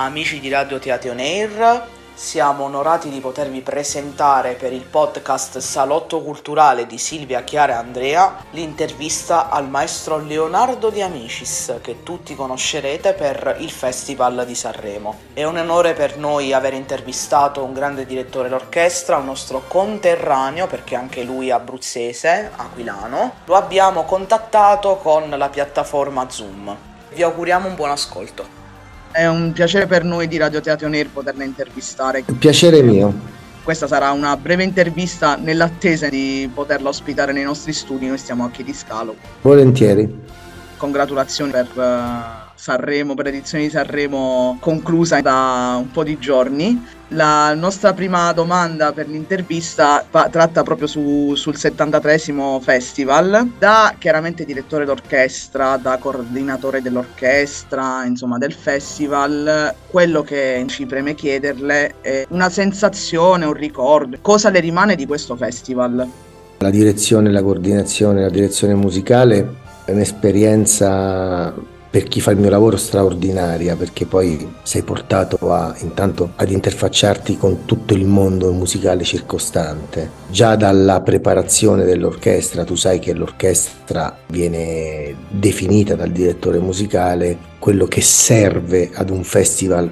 Amici di Radio Teatro On Air, siamo onorati di potervi presentare per il podcast Salotto Culturale di Silvia, Chiara e Andrea l'intervista al maestro Leonardo Di Amicis, che tutti conoscerete per il Festival di Sanremo. È un onore per noi aver intervistato un grande direttore d'orchestra, un nostro conterraneo, perché anche lui è abruzzese, aquilano. Lo abbiamo contattato con la piattaforma Zoom. Vi auguriamo un buon ascolto. È un piacere per noi di Radio Teatro Nero poterla intervistare. Un piacere mio. Questa sarà una breve intervista nell'attesa di poterla ospitare nei nostri studi. Noi stiamo a Chiediscalo. Volentieri. Congratulazioni per uh, Sanremo, per l'edizione di Sanremo conclusa da un po' di giorni. La nostra prima domanda per l'intervista fa, tratta proprio su, sul 73 festival. Da chiaramente direttore d'orchestra, da coordinatore dell'orchestra, insomma del festival, quello che ci preme chiederle è una sensazione, un ricordo. Cosa le rimane di questo festival? La direzione, la coordinazione, la direzione musicale è un'esperienza per chi fa il mio lavoro straordinaria perché poi sei portato a, intanto ad interfacciarti con tutto il mondo musicale circostante. Già dalla preparazione dell'orchestra tu sai che l'orchestra viene definita dal direttore musicale quello che serve ad un festival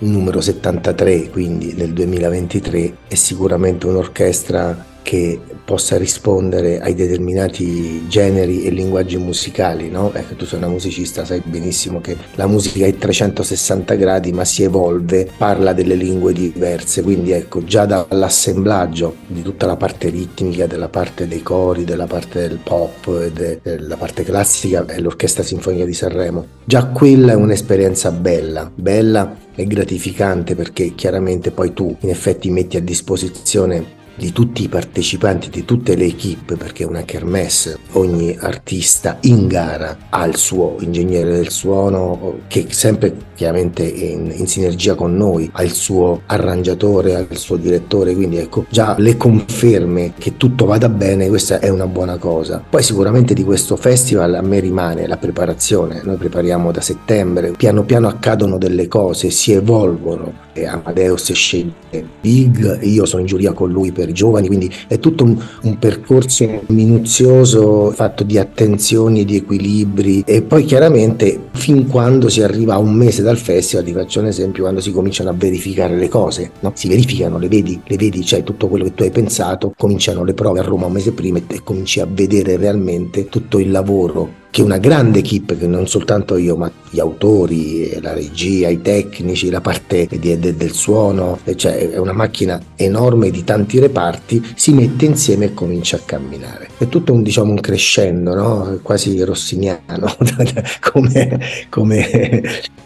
numero 73, quindi nel 2023, è sicuramente un'orchestra che possa rispondere ai determinati generi e linguaggi musicali, no? Ecco, tu sei una musicista, sai benissimo che la musica è 360 gradi, ma si evolve, parla delle lingue diverse, quindi ecco, già dall'assemblaggio di tutta la parte ritmica, della parte dei cori, della parte del pop, della parte classica, è l'Orchestra Sinfonica di Sanremo. Già quella è un'esperienza bella, bella e gratificante perché chiaramente poi tu in effetti metti a disposizione di tutti i partecipanti, di tutte le equip, perché è una kermesse, ogni artista in gara ha il suo ingegnere del suono che sempre chiaramente in, in sinergia con noi, ha il suo arrangiatore, ha il suo direttore, quindi ecco già le conferme che tutto vada bene, questa è una buona cosa. Poi sicuramente di questo festival a me rimane la preparazione, noi prepariamo da settembre, piano piano accadono delle cose, si evolvono. Amadeus sceglie Big, io sono in giuria con lui per i giovani, quindi è tutto un, un percorso minuzioso fatto di attenzioni, di equilibri e poi chiaramente fin quando si arriva a un mese dal festival, ti faccio un esempio, quando si cominciano a verificare le cose, no? si verificano, le vedi, le vedi, cioè tutto quello che tu hai pensato, cominciano le prove a Roma un mese prima e cominci a vedere realmente tutto il lavoro che una grande equipe, che non soltanto io, ma gli autori, la regia, i tecnici, la parte di, de, del suono, cioè è una macchina enorme di tanti reparti, si mette insieme e comincia a camminare. È tutto un, diciamo, un crescendo, no? quasi rossiniano, come, come,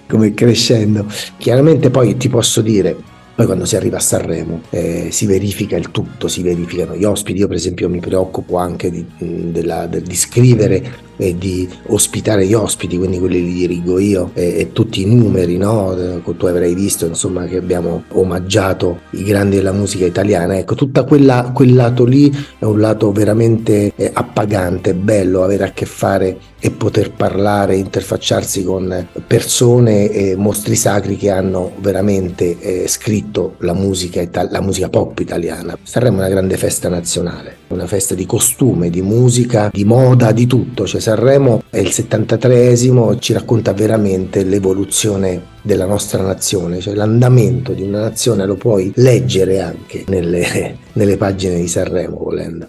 come crescendo. Chiaramente poi ti posso dire, poi quando si arriva a Sanremo eh, si verifica il tutto, si verificano gli ospiti. Io per esempio mi preoccupo anche di, della, di scrivere e di ospitare gli ospiti, quindi quelli li dirigo io e, e tutti i numeri, no? tu avrai visto insomma che abbiamo omaggiato i grandi della musica italiana, ecco quella, quel lato lì è un lato veramente eh, appagante, bello avere a che fare e poter parlare, interfacciarsi con persone e mostri sacri che hanno veramente eh, scritto la musica, la musica pop italiana. Saremo una grande festa nazionale, una festa di costume, di musica, di moda, di tutto. Cioè, Sanremo è il 73esimo, ci racconta veramente l'evoluzione della nostra nazione, cioè l'andamento di una nazione lo puoi leggere anche nelle, nelle pagine di Sanremo volendo.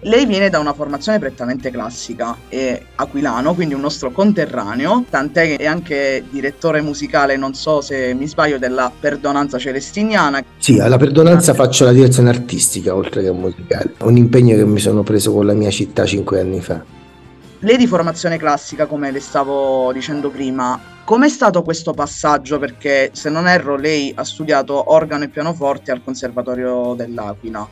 Lei viene da una formazione prettamente classica, è aquilano, quindi un nostro conterraneo, tant'è che è anche direttore musicale, non so se mi sbaglio, della Perdonanza Celestiniana. Sì, alla Perdonanza faccio la direzione artistica oltre che musicale, un impegno che mi sono preso con la mia città cinque anni fa. Lei di formazione classica, come le stavo dicendo prima, com'è stato questo passaggio? Perché se non erro lei ha studiato organo e pianoforte al Conservatorio dell'Aquila.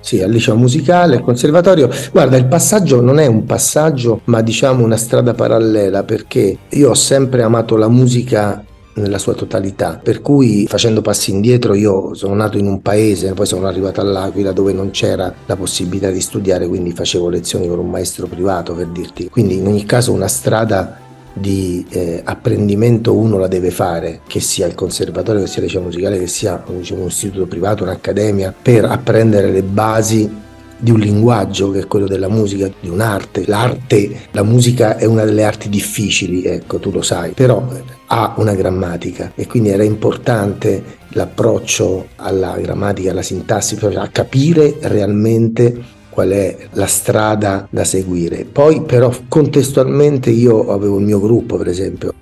Sì, al liceo musicale, al conservatorio. Guarda, il passaggio non è un passaggio, ma diciamo una strada parallela, perché io ho sempre amato la musica nella sua totalità. Per cui facendo passi indietro io sono nato in un paese, poi sono arrivato all'Aquila dove non c'era la possibilità di studiare, quindi facevo lezioni con un maestro privato per dirti. Quindi in ogni caso una strada di eh, apprendimento uno la deve fare, che sia il conservatorio, che sia il liceo musicale, che sia diciamo, un istituto privato, un'accademia, per apprendere le basi di un linguaggio che è quello della musica, di un'arte. L'arte, la musica è una delle arti difficili, ecco, tu lo sai, però ha una grammatica e quindi era importante l'approccio alla grammatica, alla sintassi, a capire realmente qual è la strada da seguire. Poi però contestualmente io avevo il mio gruppo, per esempio,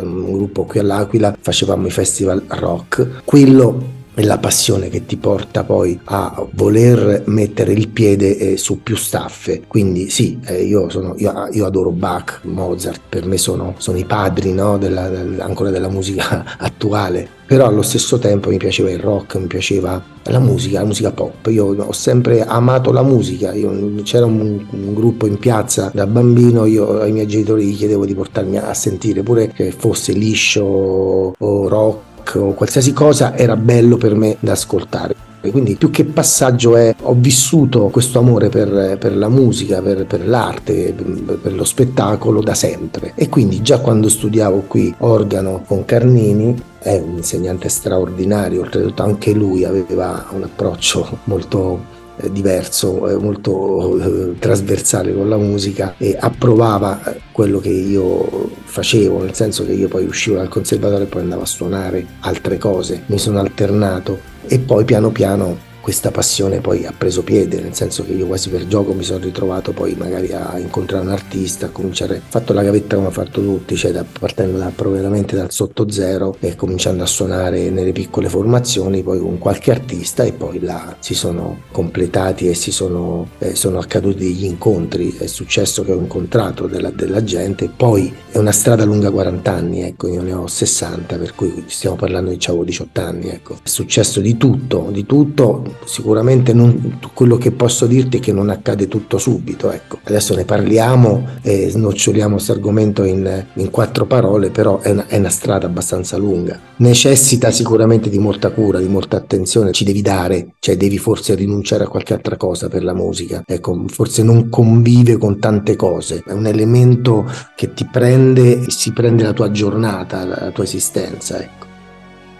un gruppo qui all'Aquila, facevamo i festival rock, quello è la passione che ti porta poi a voler mettere il piede eh, su più staffe. Quindi sì, eh, io, sono, io, io, adoro Bach, Mozart, per me sono, sono i padri no, della, del, ancora della musica attuale. Però allo stesso tempo mi piaceva il rock, mi piaceva la musica, la musica pop. Io ho sempre amato la musica. Io, c'era un, un, gruppo in piazza da bambino, io ai miei genitori gli chiedevo di portarmi a sentire pure che fosse liscio o rock o qualsiasi cosa era bello per me da ascoltare. Quindi più che passaggio è ho vissuto questo amore per, per la musica, per, per, l'arte, per lo spettacolo da sempre. E quindi già quando studiavo qui organo con Carnini, è un insegnante straordinario, oltretutto anche lui aveva un approccio molto diverso, eh, molto eh, trasversale con la musica e approvava quello che io facevo, nel senso che io poi uscivo dal conservatorio e poi andavo a suonare altre cose, mi sono alternato e poi piano piano questa passione poi ha preso piede, nel senso che io quasi per gioco mi sono ritrovato poi magari a incontrare un artista, a cominciare, ho fatto la gavetta come ho fatto tutti, cioè da, partendo da, veramente dal sotto zero e cominciando a suonare nelle piccole formazioni, poi con qualche artista e poi là si sono completati e si sono, eh, sono accaduti degli incontri, è successo che ho incontrato della, della gente, poi è una strada lunga 40 anni, ecco, io ne ho 60, per cui stiamo parlando di avevo 18 anni, ecco. È successo di tutto, di tutto, sicuramente non, quello che posso dirti è che non accade tutto subito. Ecco. Adesso ne parliamo e snoccioliamo questo argomento in, in, quattro parole, però è una, è una strada abbastanza lunga. Necessita sicuramente di molta cura, di molta attenzione, ci devi dare, cioè devi forse rinunciare a qualche altra cosa per la musica. Ecco, forse non convive con tante cose, è un elemento che ti prende e si prende la tua giornata, la tua esistenza. Ecco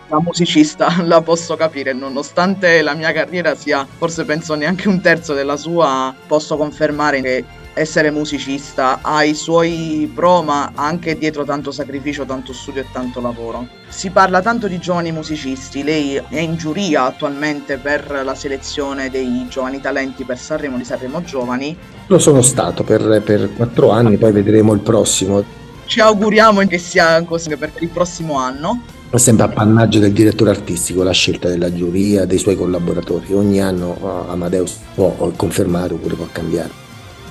da musicista la posso capire, nonostante la mia carriera sia forse penso neanche un terzo della sua, posso confermare che essere musicista ha i suoi pro ma anche dietro tanto sacrificio, tanto studio e tanto lavoro. Si parla tanto di giovani musicisti, lei è in giuria attualmente per la selezione dei giovani talenti per Sanremo di Sanremo Giovani. Lo sono stato per, per quattro anni, poi vedremo il prossimo. Ci auguriamo che sia così per il prossimo anno. È sempre appannaggio del direttore artistico la scelta della giuria, dei suoi collaboratori. Ogni anno Amadeus può confermare oppure può cambiare.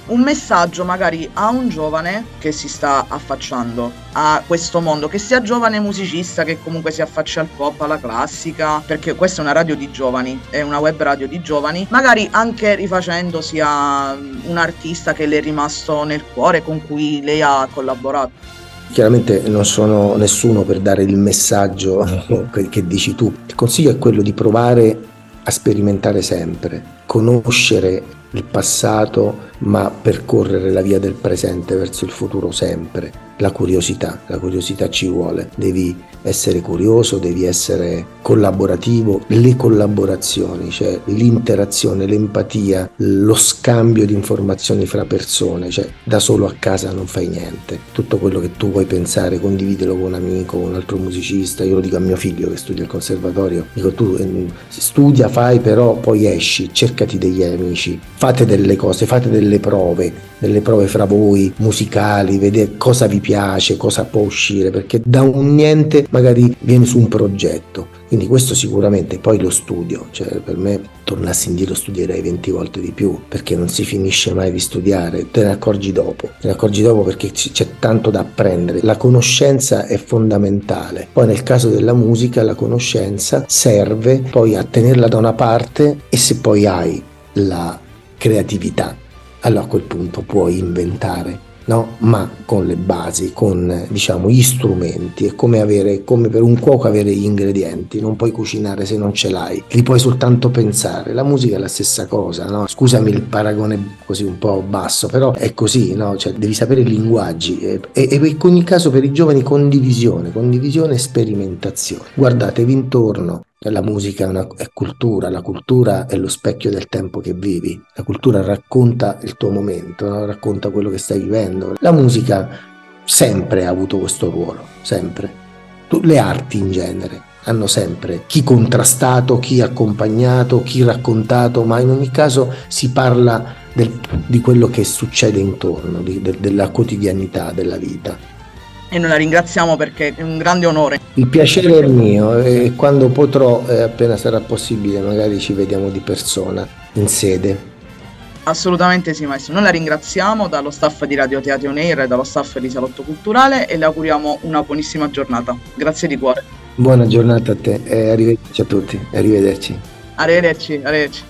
Un messaggio magari a un giovane che si sta affacciando a questo mondo, che sia giovane musicista, che comunque si affaccia al pop, alla classica, perché questa è una radio di giovani, è una web radio di giovani, magari anche rifacendosi a un artista che le è rimasto nel cuore, con cui lei ha collaborato. Chiaramente non sono nessuno per dare il messaggio che dici tu. Il consiglio è quello di provare a sperimentare sempre, conoscere il passato ma percorrere la via del presente verso il futuro sempre. La curiosità, la curiosità ci vuole, devi essere curioso, devi essere collaborativo, le collaborazioni, cioè l'interazione, l'empatia, lo scambio di informazioni fra persone, cioè da solo a casa non fai niente. Tutto quello che tu vuoi pensare, condividilo con un amico, con un altro musicista. Io lo dico a mio figlio che studia al conservatorio, dico tu eh, studia, fai, però poi esci, cercati degli amici, fate delle cose, fate delle prove, delle prove fra voi musicali, vedere cosa vi piace, cosa può uscire, perché da un niente magari viene su un progetto. Quindi questo sicuramente, poi lo studio, cioè per me tornassi indietro studierei 20 volte di più, perché non si finisce mai di studiare, te ne accorgi dopo, te ne accorgi dopo perché c'è tanto da apprendere, la conoscenza è fondamentale, poi nel caso della musica la conoscenza serve poi a tenerla da una parte e se poi hai la creatività allora a quel punto puoi inventare no? ma con le basi, con diciamo gli strumenti. È come, avere, come per un cuoco avere gli ingredienti, non puoi cucinare se non ce l'hai, li puoi soltanto pensare. La musica è la stessa cosa, no? scusami il paragone così un po' basso, però è così, no? cioè, devi sapere i linguaggi e, e, e in ogni caso per i giovani condivisione, condivisione e sperimentazione. Guardatevi intorno, la musica è, una, è, cultura, la cultura è lo specchio del tempo che vivi, la cultura racconta il tuo momento, racconta quello che stai vivendo. La musica sempre ha avuto questo ruolo, sempre. Le arti in genere hanno sempre chi contrastato, chi accompagnato, chi raccontato, ma in ogni caso si parla del, di quello che succede intorno, di, de, della quotidianità della vita e noi la ringraziamo perché è un grande onore. Il piacere è mio e quando potrò, eh, appena sarà possibile, magari ci vediamo di persona, in sede. Assolutamente sì, maestro. Noi la ringraziamo dallo staff di Radio Teatro Neir e dallo staff di Salotto Culturale e le auguriamo una buonissima giornata. Grazie di cuore. Buona giornata a te e arrivederci a tutti. Arrivederci. Arrivederci, arrivederci.